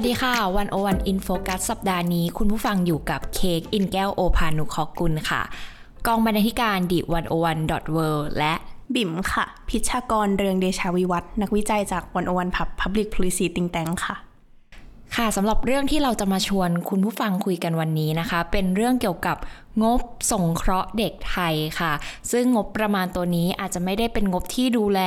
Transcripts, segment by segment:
วัสดีค่ะ One O One In Focus สัปดาห์นี้ คุณผู้ฟังอยู่กับเค้กอินแก้วโอพานุคอกุลค่ะ กองบรรณาธิการดิวันโอวันดอทเวและบิ่มค่ะ พิชากรเรืองเดชาวิวัฒน์นักวิจัยจากวันโอวันพับ Public Policy Think Tank ค่ะ ค่ะสำหรับเรื่องที่เราจะมาชวนคุณผู้ฟังคุยกันวันนี้นะคะ เป็นเรื่องเกี่ยวกับงบสงเคราะห์เด็กไทยค่ะ ซึ่งงบประมาณตัวนี้อาจจะไม่ได้เป็นงบที่ดูแล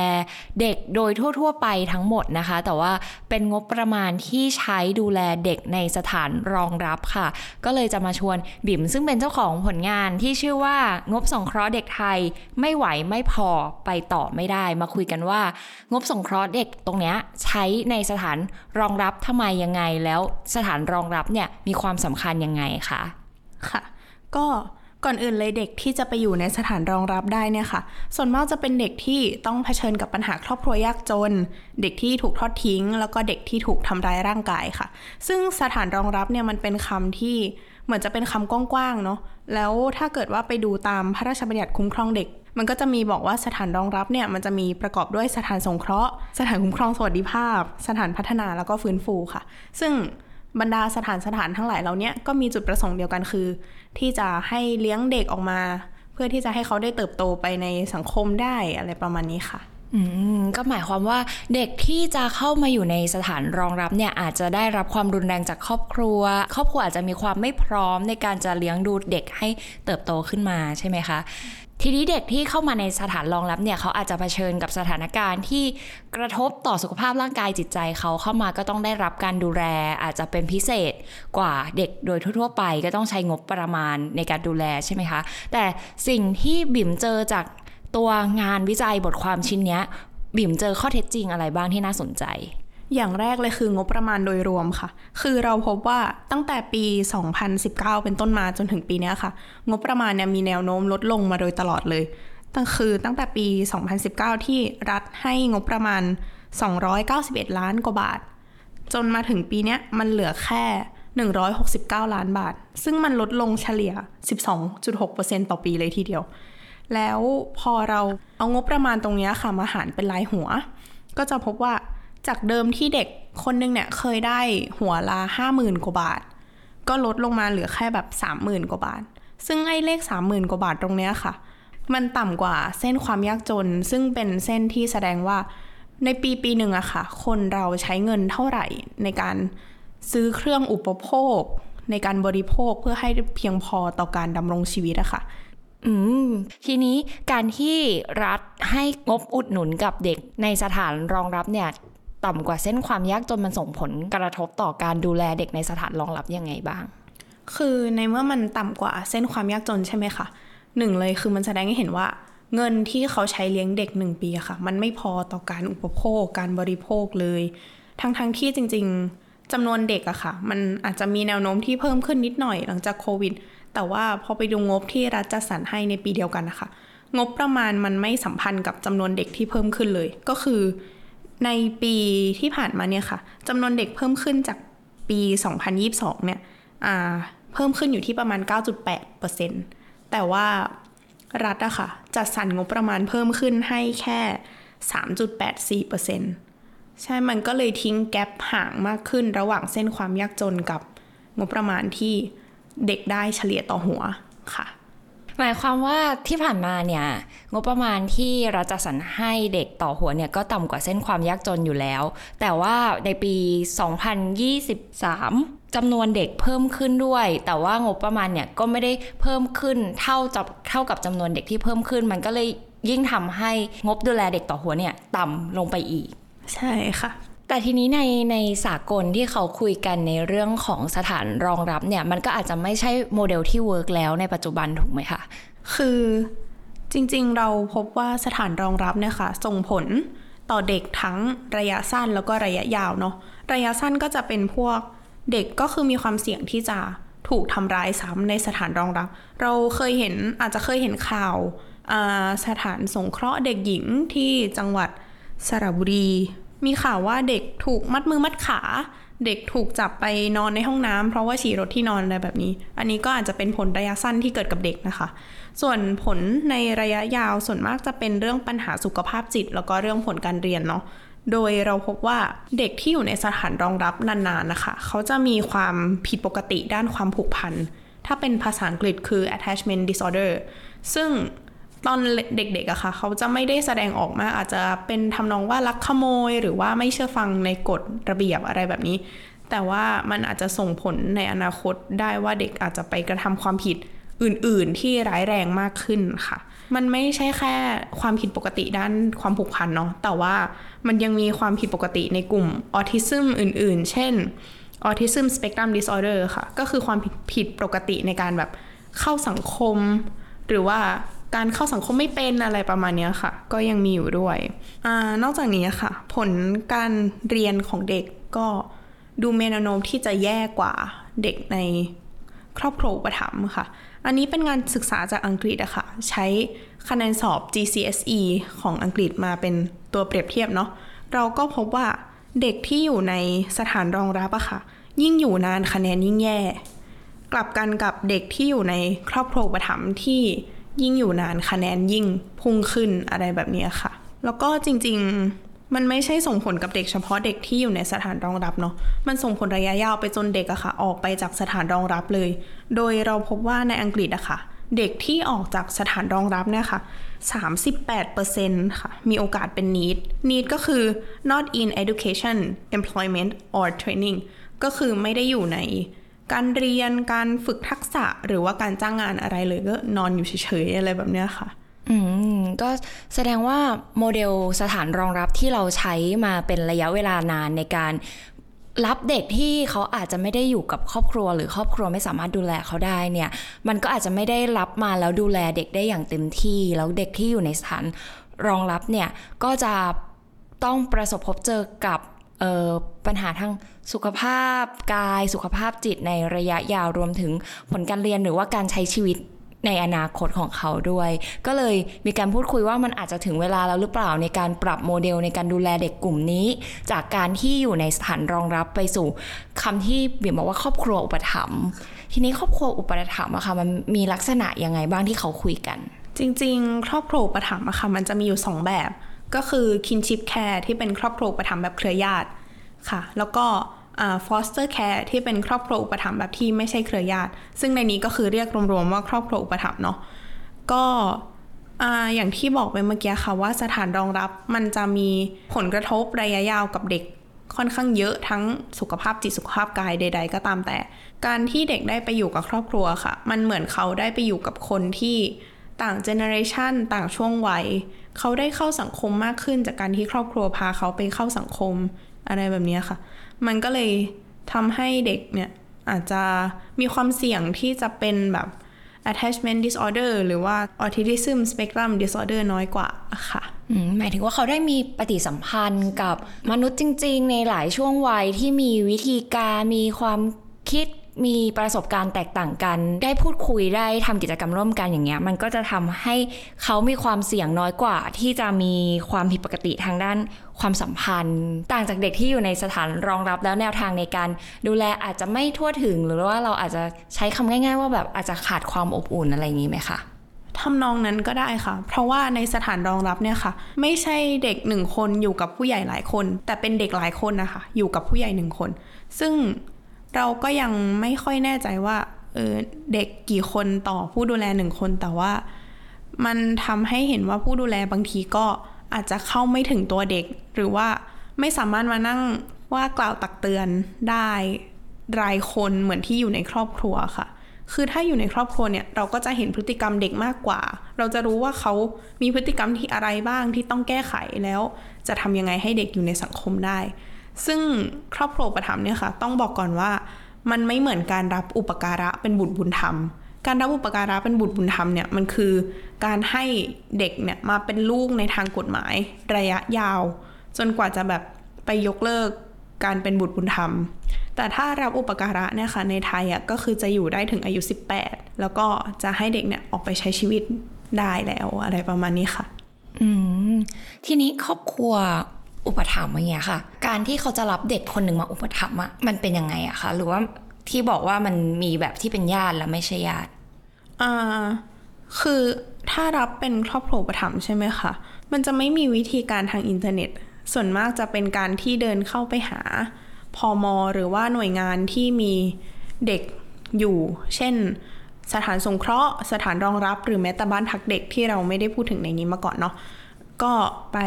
เด็กโดยทั่ว ๆ ไปทั้งหมดนะคะ แต่ว่าเป็นงบประมาณที่ใช้ดูแลเด็กในสถานรองรับค่ะ ก็เลยจะมาชวนบิ่มซึ่งเป็นเจ้าของผลงานที่ชื่อว่างบสงเคราะห์เด็กไทยไม่ไหวไม่พอไปต่อไม่ได้มาคุยกันว่า งบสงเคราะห์เด็กตรงเนี้ยใช้ในสถานรองรับทำไมยังไงแล้วสถานรองรับเนี่ยมีความสำคัญยังไงคะค่ะ ก็ก่อนอื่นเลยเด็กที่จะไปอยู่ในสถานรองรับได้เนี่ยค่ะ ส่วนมากจะเป็นเด็กที่ต้องเผชิญกับปัญหาครอบครัวยากจน เด็กที่ถูกทอดทิ้ง แล้วก็เด็กที่ถูกทำร้ายร่างกายค่ะ ซึ่งสถานรองรับเนี่ยมันเป็นคำที่เหมือนจะเป็นคำกว้างๆเนาะ แล้วถ้าเกิดว่าไปดูตามพระราชบัญญัติคุ้มครองเด็ก มันก็จะมีบอกว่าสถานรองรับเนี่ยมันจะมีประกอบด้วยสถานสงเคราะห์ สถานคุ้มครองสวัสดิภาพ สถานพัฒนาแล้วก็ฟื้นฟูค่ะ ซึ่ง บรรดาสถานสถานทั้งหลายเหล่านี้ก็มีจุดประสงค์เดียวกันคือ ที่จะให้เลี้ยงเด็กออกมา เพื่อที่จะให้เขาได้เติบโตไปในสังคมได้อะไรประมาณนี้ค่ะก็หมายความว่าเด็กที่จะเข้ามาอยู่ในสถานรองรับเนี่ยอาจจะได้รับความรุนแรงจากครอบครัว ครอบครัวอาจจะมีความไม่พร้อมในการจะเลี้ยงดูเด็กให้เติบโตขึ้นมาใช่ไหมคะ ทีนี้เด็กที่เข้ามาในสถานรองรับเนี่ยเขาอาจจะเผชิญกับสถานการณ์ที่กระทบต่อสุขภาพร่างกายจิตใจเขาเข้ามาก็ต้องได้รับการดูแลอาจจะเป็นพิเศษกว่าเด็กโดยทั่วๆไป ก็ต้องใช้งบประมาณในการดูแลใช่ไหมคะ แต่สิ่งที่บิ่มเจอจากตัวงานวิจัยบทความชิ้นนี้บิ่มเจอข้อเท็จจริงอะไรบ้างที่น่าสนใจ อย่างแรกเลยคืองบประมาณโดยรวมค่ะ คือเราพบว่าตั้งแต่ปี 2019 เป็นต้นมาจนถึงปีนี้ค่ะ งบประมาณเนี่ยมีแนวโน้มลดลงมาโดยตลอดเลยตั้งคือตั้งแต่ปี 2019 ที่รัฐให้งบประมาณ 291 ล้านกว่าบาท จนมาถึงปีนี้มันเหลือแค่ 169 ล้านบาท ซึ่งมันลดลงเฉลี่ย 12.6%ต่อปีเลยทีเดียว แล้วพอเราเอางบประมาณตรงนี้ค่ะมาหารเป็นรายหัว ก็จะพบว่า จากเดิมที่เด็กคนนึงเนี่ยเคยได้หัวละห้าหมื่นกว่าบาท ก็ลดลงมาเหลือแค่แบบสามหมื่นกว่าบาท ซึ่งไอ้เลขสามหมื่นกว่าบาทตรงเนี้ยค่ะ มันต่ำกว่าเส้นความยากจน ซึ่งเป็นเส้นที่แสดงว่าในปีปีหนึ่งอะค่ะ คนเราใช้เงินเท่าไหร่ในการซื้อเครื่องอุปโภค ในการบริโภคเพื่อให้เพียงพอต่อการดำรงชีวิตอะค่ะอืมทีนี้การที่รัฐให้งบอุดหนุนกับเด็กในสถานรองรับเนี่ย ต่ำกว่าเส้นความยากจนมันส่งผลกระทบต่อการดูแลเด็กในสถานรองรับยังไงบ้าง คือในเมื่อมันต่ำกว่าเส้นความยากจนใช่ไหมคะหนึ่งเลยคือมันแสดงให้เห็นว่าเงินที่เขาใช้เลี้ยงเด็กหนึ่งปีค่ะ มันไม่พอต่อการอุปโภค การบริโภคเลย ทั้งๆทที่จริง ๆจำนวนเด็กอะค่ะ มันอาจจะมีแนวโน้มที่เพิ่มขึ้นนิดหน่อยหลังจากโควิด แต่ว่าพอไปดูงบที่รัฐจัดสรรให้ในปีเดียวกันนะคะ งบประมาณมันไม่สัมพันธ์กับจำนวนเด็กที่เพิ่มขึ้นเลย ก็คือ ในปีที่ผ่านมาเนี่ยค่ะจำนวนเด็กเพิ่มขึ้นจากปี 2022 เนี่ยเพิ่มขึ้นอยู่ที่ประมาณ 9.8%แต่ว่ารัฐอะค่ะจัดสรรงบประมาณเพิ่มขึ้นให้แค่ 3.84%ใช่ มันก็เลยทิ้งแกลบห่างมากขึ้นระหว่างเส้นความยากจนกับงบประมาณที่เด็กได้เฉลี่ยต่อหัวค่ะ หมายความว่าที่ผ่านมาเนี่ยงบประมาณที่รัฐจัดสรรให้เด็กต่อหัวเนี่ยก็ต่ำกว่าเส้นความยากจนอยู่แล้ว แต่ว่าในปี 2023จำนวนเด็กเพิ่มขึ้นด้วย แต่ว่างบประมาณเนี่ยก็ไม่ได้เพิ่มขึ้นเท่ากับเท่ากับจำนวนเด็กที่เพิ่มขึ้น มันก็เลยยิ่งทำให้งบดูแลเด็กต่อหัวเนี่ยต่ำลงไปอีก ใช่ค่ะ แต่ทีนี้ในในสากลที่เขาคุยกันในเรื่องของสถานรองรับเนี่ยมันก็อาจจะไม่ใช่โมเดลที่ work แล้วในปัจจุบันถูกไหมคะ คือจริงๆเราพบว่าสถานรองรับเนี่ยค่ะส่งผลต่อเด็กทั้งระยะสั้นแล้วก็ระยะยาวเนาะระยะสั้นก็จะเป็นพวกเด็กก็คือมีความเสี่ยงที่จะถูกทำร้ายซ้ำในสถานรองรับ เราเคยเห็นอาจจะเคยเห็นข่าวสถานสงเคราะห์เด็กหญิงที่จังหวัดสระบุรี มีข่าวว่าเด็กถูกมัดมือมัดขา เด็กถูกจับไปนอนในห้องน้ำเพราะว่าฉี่รถที่นอนอะไรแบบนี้ อันนี้ก็อาจจะเป็นผลระยะสั้นที่เกิดกับเด็กนะคะ ส่วนผลในระยะยาวส่วนมากจะเป็นเรื่องปัญหาสุขภาพจิต แล้วก็เรื่องผลการเรียนเนาะโดยเราพบว่าเด็กที่อยู่ในสถานรองรับนานๆนะคะ เขาจะมีความผิดปกติด้านความผูกพัน ถ้าเป็นภาษาอังกฤษคือ attachment disorder ซึ่ง ตอนเด็กๆอะค่ะ เขาจะไม่ได้แสดงออกมาอาจจะเป็นทำนองว่าลักขโมย หรือว่าไม่เชื่อฟังในกฎระเบียบอะไรแบบนี้ แต่ว่ามันอาจจะส่งผลในอนาคตได้ว่าเด็กอาจจะไปกระทำความผิดอื่นๆ ที่ร้ายแรงมากขึ้นค่ะ มันไม่ใช่แค่ความผิดปกติด้านความผูกพันเนาะแต่ว่ามันยังมีความผิดปกติในกลุ่มออทิซึมอื่น ๆ เช่น autism spectrum disorder ค่ะ ก็คือความผิดปกติในการแบบเข้าสังคม หรือว่า การเข้าสังคมไม่เป็นอะไรประมาณนี้ค่ะ ก็ยังมีอยู่ด้วยอนอกจากนี้ค่ะ ผลการเรียนของเด็กก็ดูแนวโน้มที่จะแย่กว่าเด็กในครอบครัวอุปถัมภ์ค่ะ อันนี้เป็นงานศึกษาจากอังกฤษอะค่ะ ใช้คะแนนสอบ GCSE ของอังกฤษมาเป็นตัวเปรียบเทียบเนาะ เราก็พบว่าเด็กที่อยู่ในสถานรองรับอะค่ะ ยิ่งอยู่นานคะแนนยิ่งแย่ กลับกันกับเด็กที่อยู่ในครอบครัวอุปถัมที่ ยิ่งอยู่นานคะแนนยิ่งพุ่งขึ้นอะไรแบบนี้ค่ะ แล้วก็จริงๆมันไม่ใช่ส่งผลกับเด็กเฉพาะเด็กที่อยู่ในสถานรองรับเนาะมันส่งผลระยะยาวไปจนเด็กอะค่ะ ออกไปจากสถานรองรับเลย โดยเราพบว่าในอังกฤษอะค่ะ เด็กที่ออกจากสถานรองรับเนี่ยค่ะ38%ค่ะ มีโอกาสเป็น need need ก็คือ not in education employment or training ก็คือไม่ได้อยู่ใน การเรียนการฝึกทักษะหรือว่าการจ้างงานอะไรเลยก็นอนอยู่เฉยๆอะไรแบบเนี้ยค่ะ อืมก็แสดงว่าโมเดลสถานรองรับที่เราใช้มาเป็นระยะเวลานานในการรับเด็กที่เขาอาจจะไม่ได้อยู่กับครอบครัว หรือครอบครัวไม่สามารถดูแลเขาได้เนี่ย มันก็อาจจะไม่ได้รับมาแล้วดูแลเด็กได้อย่างเต็มที่ แล้วเด็กที่อยู่ในสถานรองรับเนี่ยก็จะต้องประสบพบเจอกับปัญหาทาง สุขภาพกายสุขภาพจิตในระยะยาวรวมถึงผลการเรียนหรือว่าการใช้ชีวิตในอนาคตของเขาด้วย ก็เลยมีการพูดคุยว่ามันอาจจะถึงเวลาแล้วหรือเปล่าในการปรับโมเดลในการดูแลเด็กกลุ่มนี้ จากการที่อยู่ในสถานรองรับไปสู่คำที่เบียบอกว่าครอบครัวอุปถัมภ์ทีนี้ครอบครัวอุปถัมภ์อะค่ะมันมีลักษณะยังไงบ้างที่เขาคุยกัน จริง ๆ ครอบครัวอุปถัมภ์อะค่ะมันจะมีอยู่ 2 แบบ ก็คือ kinship care ที่เป็นครอบครัวอุปถัมภ์แบบเครือญาติ ค่ะ แล้วก็ foster care ที่เป็นครอบครัวอุปถัมภ์แบบที่ไม่ใช่เครือญาติ ซึ่งในนี้ก็คือเรียกรวมๆว่าครอบครัวอุปถัมภ์เนาะ ก็อย่างที่บอกไปเมื่อกี้ค่ะว่าสถานรองรับมันจะมีผลกระทบระยะยาวกับเด็กค่อนข้างเยอะทั้งสุขภาพจิตสุขภาพกายใด ๆ ก็ตามแต่ การที่เด็กได้ไปอยู่กับครอบครัวค่ะ มันเหมือนเขาได้ไปอยู่กับคนที่ต่างเจเนอเรชันต่างช่วงวัยเขาได้เข้าสังคมมากขึ้นจากการที่ครอบครัวพาเขาไปเข้าสังคม อะไรแบบนี้ค่ะ มันก็เลยทำให้เด็กเนี่ยอาจจะมีความเสี่ยงที่จะเป็นแบบ attachment disorder หรือว่า autism spectrum disorder น้อยกว่าค่ะหมายถึงว่าเขาได้มีปฏิสัมพันธ์กับมนุษย์จริง ๆ ในหลายช่วงวัยที่มีวิธีการมีความคิด มีประสบการณ์แตกต่างกัน ได้พูดคุยได้ทำกิจกรรมร่วมกันอย่างเงี้ย มันก็จะทำให้เขามีความเสี่ยงน้อยกว่า ที่จะมีความผิดปกติทางด้านความสัมพันธ์ ต่างจากเด็กที่อยู่ในสถานรองรับแล้วแนวทางในการ ดูแลอาจจะไม่ทั่วถึง หรือว่าเราอาจจะใช้คำง่าย ๆ ว่าแบบอาจจะขาดความอบอุ่นอะไรอย่างนี้ไหมคะทำนองนั้นก็ได้ค่ะ เพราะว่าในสถานรองรับเนี่ยค่ะ ไม่ใช่เด็กหนึ่งคนอยู่กับผู้ใหญ่หลายคน แต่เป็นเด็กหลายคนนะคะ อยู่กับผู้ใหญ่หนึ่งคน ซึ่ง เราก็ยังไม่ค่อยแน่ใจว่าเออเด็กกี่คนต่อผู้ดูแลหนึ่งคน แต่ว่ามันทำให้เห็นว่าผู้ดูแลบางทีก็อาจจะเข้าไม่ถึงตัวเด็ก หรือว่าไม่สามารถมานั่งว่ากล่าวตักเตือนได้รายคนเหมือนที่อยู่ในครอบครัวค่ะ คือถ้าอยู่ในครอบครัวเนี่ยเราก็จะเห็นพฤติกรรมเด็กมากกว่า เราจะรู้ว่าเขามีพฤติกรรมที่อะไรบ้างที่ต้องแก้ไขแล้ว จะทำยังไงให้เด็กอยู่ในสังคมได้ ซึ่งครอบครัวประถมเนี่ยค่ะ ต้องบอกก่อนว่า มันไม่เหมือนการรับอุปการะเป็นบุตรบุญธรรม การรับอุปการะเป็นบุตรบุญธรรมเนี่ยมันคือการให้เด็กเนี่ยมาเป็นลูกในทางกฎหมายระยะยาว จนกว่าจะแบบไปยกเลิกการเป็นบุตรบุญธรรม แต่ถ้ารับอุปการะเนี่ยค่ะในไทยอะก็คือจะอยู่ได้ถึงอายุ 18 แล้วก็จะให้เด็กเนี่ยออกไปใช้ชีวิตได้แล้วอะไรประมาณนี้ค่ะ อืม ทีนี้ครอบครัวอุปถัมภ์อย่างเงี้ยค่ะ การที่เขาจะรับเด็กคนหนึ่งมาอุปถัมภ์อะมันเป็นยังไงอะคะหรือว่าที่บอกว่ามันมีแบบที่เป็นญาติและไม่ใช่ญาติอ่าคือถ้ารับเป็นครอบครัวอุปถัมภ์ใช่ไหมคะมันจะไม่มีวิธีการทางอินเทอร์เน็ต ส่วนมากจะเป็นการที่เดินเข้าไปหาพอมหรือว่าหน่วยงานที่มีเด็กอยู่ เช่น สถานสงเคราะห์ สถานรองรับหรือแม้แต่บ้านพักเด็กที่เราไม่ได้พูดถึงในนี้มาก่อนเนาะก็ไป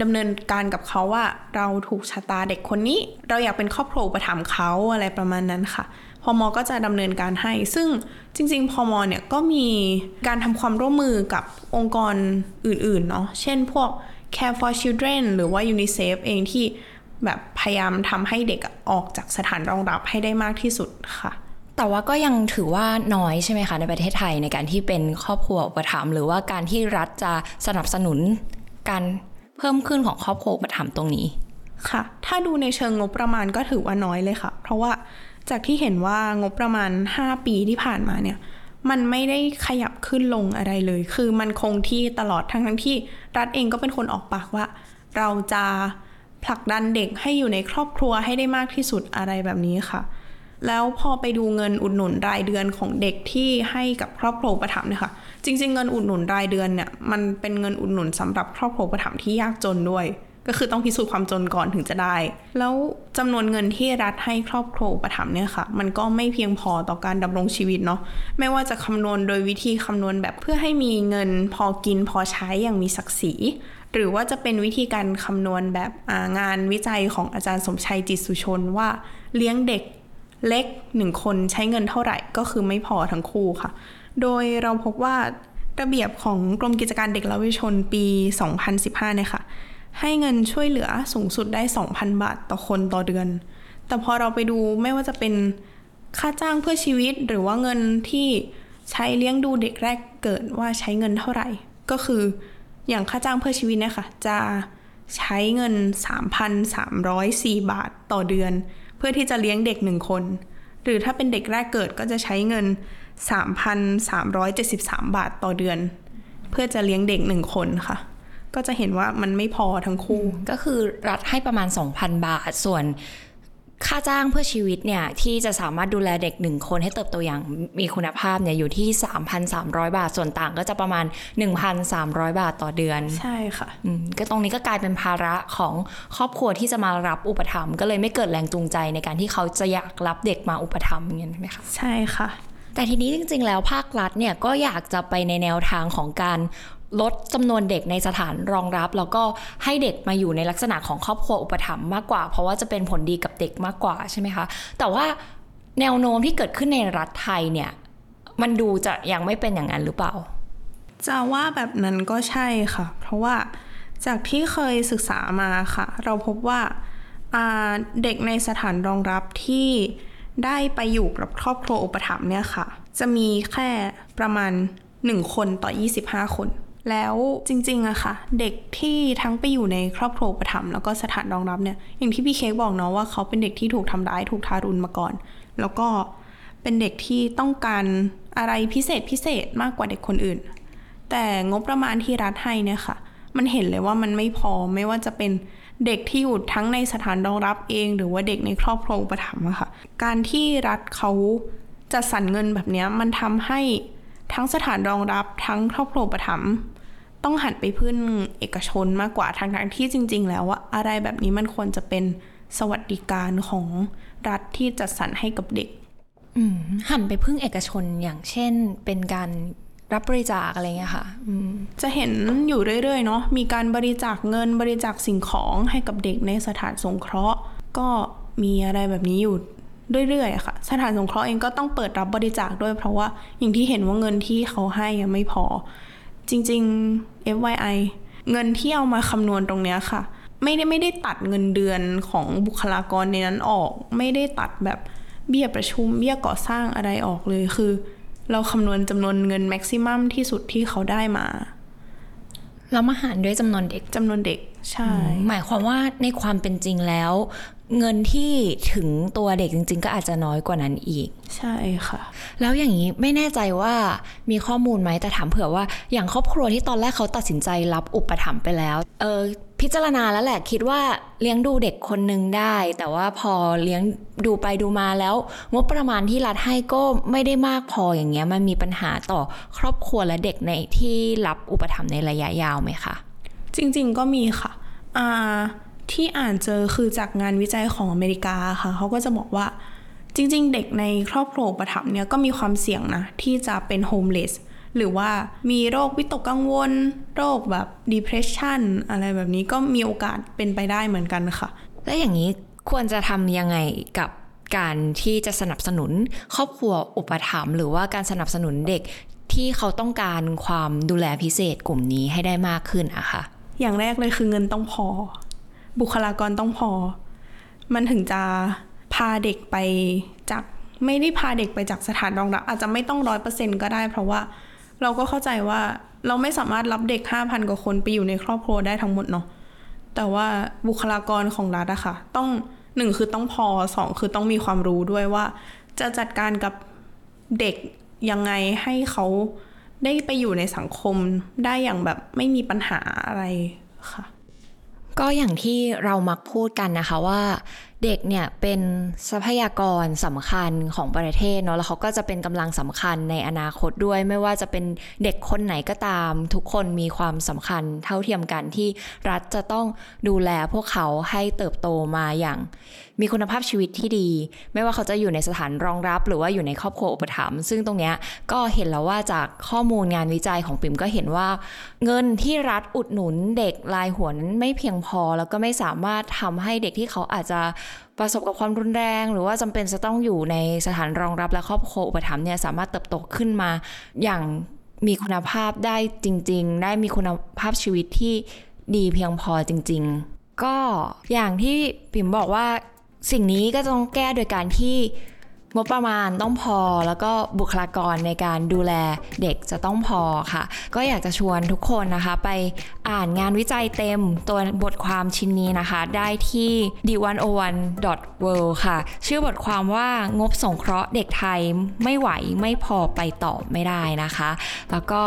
ดำเนินการกับเขาว่า เราถูกชะตาเด็กคนนี้ เราอยากเป็นครอบครัวอุปถัมภ์เขาอะไรประมาณนั้นค่ะพมก็จะดำเนินการให้ ซึ่งจริง ๆพมเนี่ยก็มีการทำความร่วมมือกับองค์กรอื่นๆเนาะเช่นพวก Care for Children หรือว่า UNICEF เองที่แบบพยายามทำให้เด็กออกจากสถานรองรับให้ได้มากที่สุดค่ะ แต่ว่าก็ยังถือว่าน้อยใช่ไหมคะในประเทศไทยในการที่เป็นครอบครัวอุปถัมภ์หรือว่าการที่รัฐจะสนับสนุนการ พิ่มขึ้นของครอบครัวอุปถัมตรงนี้ ค่ะ ถ้าดูในเชิงงบประมาณก็ถือว่าน้อยเลยค่ะ เพราะว่าจากที่เห็นว่างบประมาณ 5 ปีที่ผ่านมาเนี่ย มันไม่ได้ขยับขึ้นลงอะไรเลย คือมันคงที่ตลอดทั้งทั้งที่ รัฐเองก็เป็นคนออกปากว่า เราจะผลักดันเด็กให้อยู่ในครอบครัวให้ได้มากที่สุดอะไรแบบนี้ค่ะ แล้วพอไปดูเงินอุดหนุนรายเดือนของเด็กที่ให้กับครอบครัวอุปถัมเนี่ยค่ะ จริง ๆ เงินอุดหนุนรายเดือนเนี่ยมันเป็นเงินอุดหนุนสำหรับครอบครัวอุปถัมที่ยากจนด้วย ก็คือต้องพิสูจน์ความจนก่อนถึงจะได้ แล้วจำนวนเงินที่รัฐให้ครอบครัวอุปถัมเนี่ยค่ะ มันก็ไม่เพียงพอต่อการดำรงชีวิตเนาะไม่ว่าจะคำนวณโดยวิธีคำนวณแบบเพื่อให้มีเงินพอกินพอใช้อย่างมีศักดิ์ศรีหรือว่าจะเป็นวิธีการคำนวณแบบงานวิจัยของอาจารย์สมชัยจิตสุชนว่าเลี้ยงเด็ก เล็กหนึ่งคนใช้เงินเท่าไหร่ก็คือไม่พอทั้งคู่ค่ะ โดยเราพบว่าระเบียบของกรมกิจการเด็กและเยาวชนปี 2015 เนี่ยค่ะ ให้เงินช่วยเหลือสูงสุดได้ 2,000 บาทต่อคนต่อเดือน แต่พอเราไปดูไม่ว่าจะเป็นค่าจ้างเพื่อชีวิตหรือว่าเงินที่ใช้เลี้ยงดูเด็กแรกเกิดว่าใช้เงินเท่าไหร่ ก็คืออย่างค่าจ้างเพื่อชีวิตเนี่ยค่ะ จะใช้เงิน 3,304 บาทต่อเดือน พื่อที่จะเลี้ยงเด็กหนึ่งคน หรือถ้าเป็นเด็กแรกเกิดก็จะใช้เงิน 3,373 บาทต่อเดือน เพื่อจะเลี้ยงเด็กหนึ่งคนค่ะ ก็จะเห็นว่ามันไม่พอทั้งคู่ ก็คือรัฐให้ประมาณ 2,000 บาทส่วน ค่าจ้างเพื่อชีวิตเนี่ยที่จะสามารถดูแลเด็กหนึ่งคนให้เติบโตอย่างมีคุณภาพเนี่ยอยู่ที่ 3,300 บาทส่วนต่างก็จะประมาณ 1,300 บาทต่อเดือน ใช่ค่ะอืมก็ตรงนี้ก็กลายเป็นภาระของครอบครัวที่จะมารับอุปถัมภ์ก็เลยไม่เกิดแรงจูงใจในการที่เขาจะอยากรับเด็กมาอุปถัมภ์อย่างนี้ใช่ไหมคะใช่ค่ะแต่ทีนี้จริงๆ แล้วภาครัฐเนี่ยก็อยากจะไปในแนวทางของการ ลดจำนวนเด็กในสถานรองรับ แล้วก็ให้เด็กมาอยู่ในลักษณะของครอบครัวอุปถัมภ์มากกว่า เพราะว่าจะเป็นผลดีกับเด็กมากกว่าใช่ไหมคะ แต่ว่าแนวโน้มที่เกิดขึ้นในรัฐไทยเนี่ย มันดูจะยังไม่เป็นอย่างนั้นหรือเปล่า จะว่าแบบนั้นก็ใช่ค่ะ เพราะว่าจากที่เคยศึกษามาค่ะ เราพบว่าอ่าเด็กในสถานรองรับที่ได้ไปอยู่กับครอบครัวอุปถัมภ์เนี่ยค่ะ จะมีแค่ประมาณ 1 คนต่อ 25 คน แล้วจริงๆอะค่ะ เด็กที่ทั้งไปอยู่ในครอบครัวอุปถัมภ์แล้วก็สถานรองรับเนี่ย อย่างที่พี่เค้กบอกเนาะว่าเขาเป็นเด็กที่ถูกทำร้าย ถูกทารุณมาก่อน แล้วก็เป็นเด็กที่ต้องการอะไรพิเศษพิเศษมากกว่าเด็กคนอื่น แต่งบประมาณที่รัฐให้เนี่ยค่ะ มันเห็นเลยว่ามันไม่พอไม่ว่าจะเป็นเด็กที่อยู่ทั้งในสถานรองรับเอง หรือว่าเด็กในครอบครัวอุปถัมภ์อะค่ะ การที่รัฐเขาจะสรรเงินแบบนี้มันทำให้ทั้งสถานรองรับทั้งครอบครัวอุปถัมภ์ ต้องหันไปพึ่งเอกชนมากกว่าทางทางๆที่จริง ๆ แล้วว่าอะไรแบบนี้มันควรจะเป็นสวัสดิการของรัฐที่จัดสรรให้กับเด็กอืมหันไปพึ่งเอกชนอย่างเช่นเป็นการรับบริจาคอะไรเงี้ยค่ะอืมจะเห็นอยู่เรื่อย ๆ เนาะมีการบริจาคเงินบริจาคสิ่งของให้กับเด็กในสถานสงเคราะห์ ก็มีอะไรแบบนี้อยู่เรื่อยๆอะค่ะ สถานสงเคราะห์เองก็ต้องเปิดรับบริจาคด้วยเพราะว่าอย่างที่เห็นว่าเงินที่เขาให้ยังไม่พอ จริง ๆ FYI เงินที่เอามาคำนวณตรงเนี้ยค่ะ ไม่ได้ไม่ได้ตัดเงินเดือนของบุคลากรในนั้นออก ไม่ได้ตัดแบบเบี้ยประชุมเบี้ยก่อสร้างอะไรออกเลยคือ เราคำนวณจำนวนเงินแม็กซิมัมที่สุดที่เขาได้มาแล้วมาหารด้วยจำนวนเด็กจำนวนเด็ก ใช่ หมายความว่าในความเป็นจริงแล้ว เงินที่ถึงตัวเด็กจริง ๆ ก็อาจจะน้อยกว่านั้นอีก ใช่ค่ะ แล้วอย่างนี้ไม่แน่ใจว่ามีข้อมูลไหมแต่ถามเผื่อว่าอย่างครอบครัวที่ตอนแรกเขาตัดสินใจรับอุปถัมภ์ไปแล้ว เออพิจารณาแล้วแหละคิดว่าเลี้ยงดูเด็กคนหนึ่งได้ แต่ว่าพอเลี้ยงดูไปดูมาแล้ว งบประมาณที่รัฐให้ก็ไม่ได้มากพออย่างเงี้ยมันมีปัญหาต่อครอบครัวและเด็กในที่รับอุปถัมภ์ในระยะยาวไหมคะจริง ๆ ก็มีค่ะอ่า ที่อ่านเจอคือจากงานวิจัยของอเมริกาค่ะเขาก็จะบอกว่าจริง ๆ เด็กในครอบครัวอุปถัมภ์เนี่ยก็มีความเสี่ยงนะที่จะเป็นโฮมเลสหรือว่ามีโรควิตกกังวล โรคแบบ depression อะไรแบบนี้ก็มีโอกาสเป็นไปได้เหมือนกันค่ะ และอย่างนี้ควรจะทำยังไงกับการที่จะสนับสนุนครอบครัวอุปถัมภ์หรือว่าการสนับสนุนเด็กที่เขาต้องการความดูแลพิเศษกลุ่มนี้ให้ได้มากขึ้นอะค่ะอย่างแรกเลยคือเงินต้องพอ บุคลากรต้องพอ มันถึงจะพาเด็กไปจากไม่ได้พาเด็กไปจากสถานรองรับอาจจะไม่ต้องร้อยเปอร์เซ็นก็ได้ เพราะว่าเราก็เข้าใจว่าเราไม่สามารถรับเด็กห้าพันกว่าคนไปอยู่ในครอบครัวได้ทั้งหมดเนาะแต่ว่าบุคลากรของรัฐอะค่ะ ต้องหนึ่งคือต้องพอสองคือต้องมีความรู้ด้วยว่า จะจัดการกับเด็กยังไงให้เขาได้ไปอยู่ในสังคมได้อย่างแบบไม่มีปัญหาอะไรค่ะ ก็อย่างที่เรามักพูดกันนะคะว่า เด็กเนี่ยเป็นทรัพยากรสำคัญของประเทศเนาะแล้วเขาก็จะเป็นกำลังสำคัญในอนาคตด้วย ไม่ว่าจะเป็นเด็กคนไหนก็ตาม ทุกคนมีความสำคัญเท่าเทียมกันที่รัฐจะต้องดูแลพวกเขาให้เติบโตมาอย่าง มีคุณภาพชีวิตที่ดี ไม่ว่าเขาจะอยู่ในสถานรองรับ หรือว่าอยู่ในครอบครัวอุปถัมภ์ซึ่งตรงเนี้ยก็เห็นแล้วว่าจากข้อมูลงานวิจัยของปิ่มก็เห็นว่า เงินที่รัฐอุดหนุนเด็กรายหัวนั้นไม่เพียงพอ แล้วก็ไม่สามารถทำให้เด็กที่เขาอาจจะประสบกับความรุนแรง หรือว่าจำเป็นจะต้องอยู่ในสถานรองรับและครอบครัวอุปถัมภ์เนี่ยสามารถเติบโตขึ้นมา อย่างมีคุณภาพได้จริง ๆ ได้มีคุณภาพชีวิตที่ดีเพียงพอจริง ๆ ก็อย่างที่ปิ่มบอกว่าสิ่งนี้ก็ต้องแก้โดยการที่ งบประมาณต้องพอแล้วก็บุคลากรในการดูแลเด็กจะต้องพอค่ะ ก็อยากจะชวนทุกคนนะคะ ไปอ่านงานวิจัยเต็มตัวบทความชิ้นนี้นะคะ ได้ที่ d101.world ค่ะ ชื่อบทความว่างบสงเคราะห์เด็กไทยไม่ไหวไม่พอไปต่อไม่ได้นะคะ แล้วก็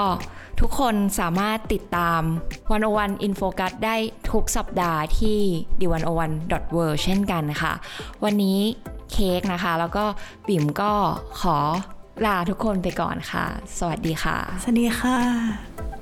ทุกคนสามารถติดตาม101 in focus ได้ทุกสัปดาห์ที่ d101.world เช่นกันค่ะ วันนี้เค้กนะคะ แล้วก็ปิ่มก็ขอลาทุกคนไปก่อนค่ะ สวัสดีค่ะ สวัสดีค่ะ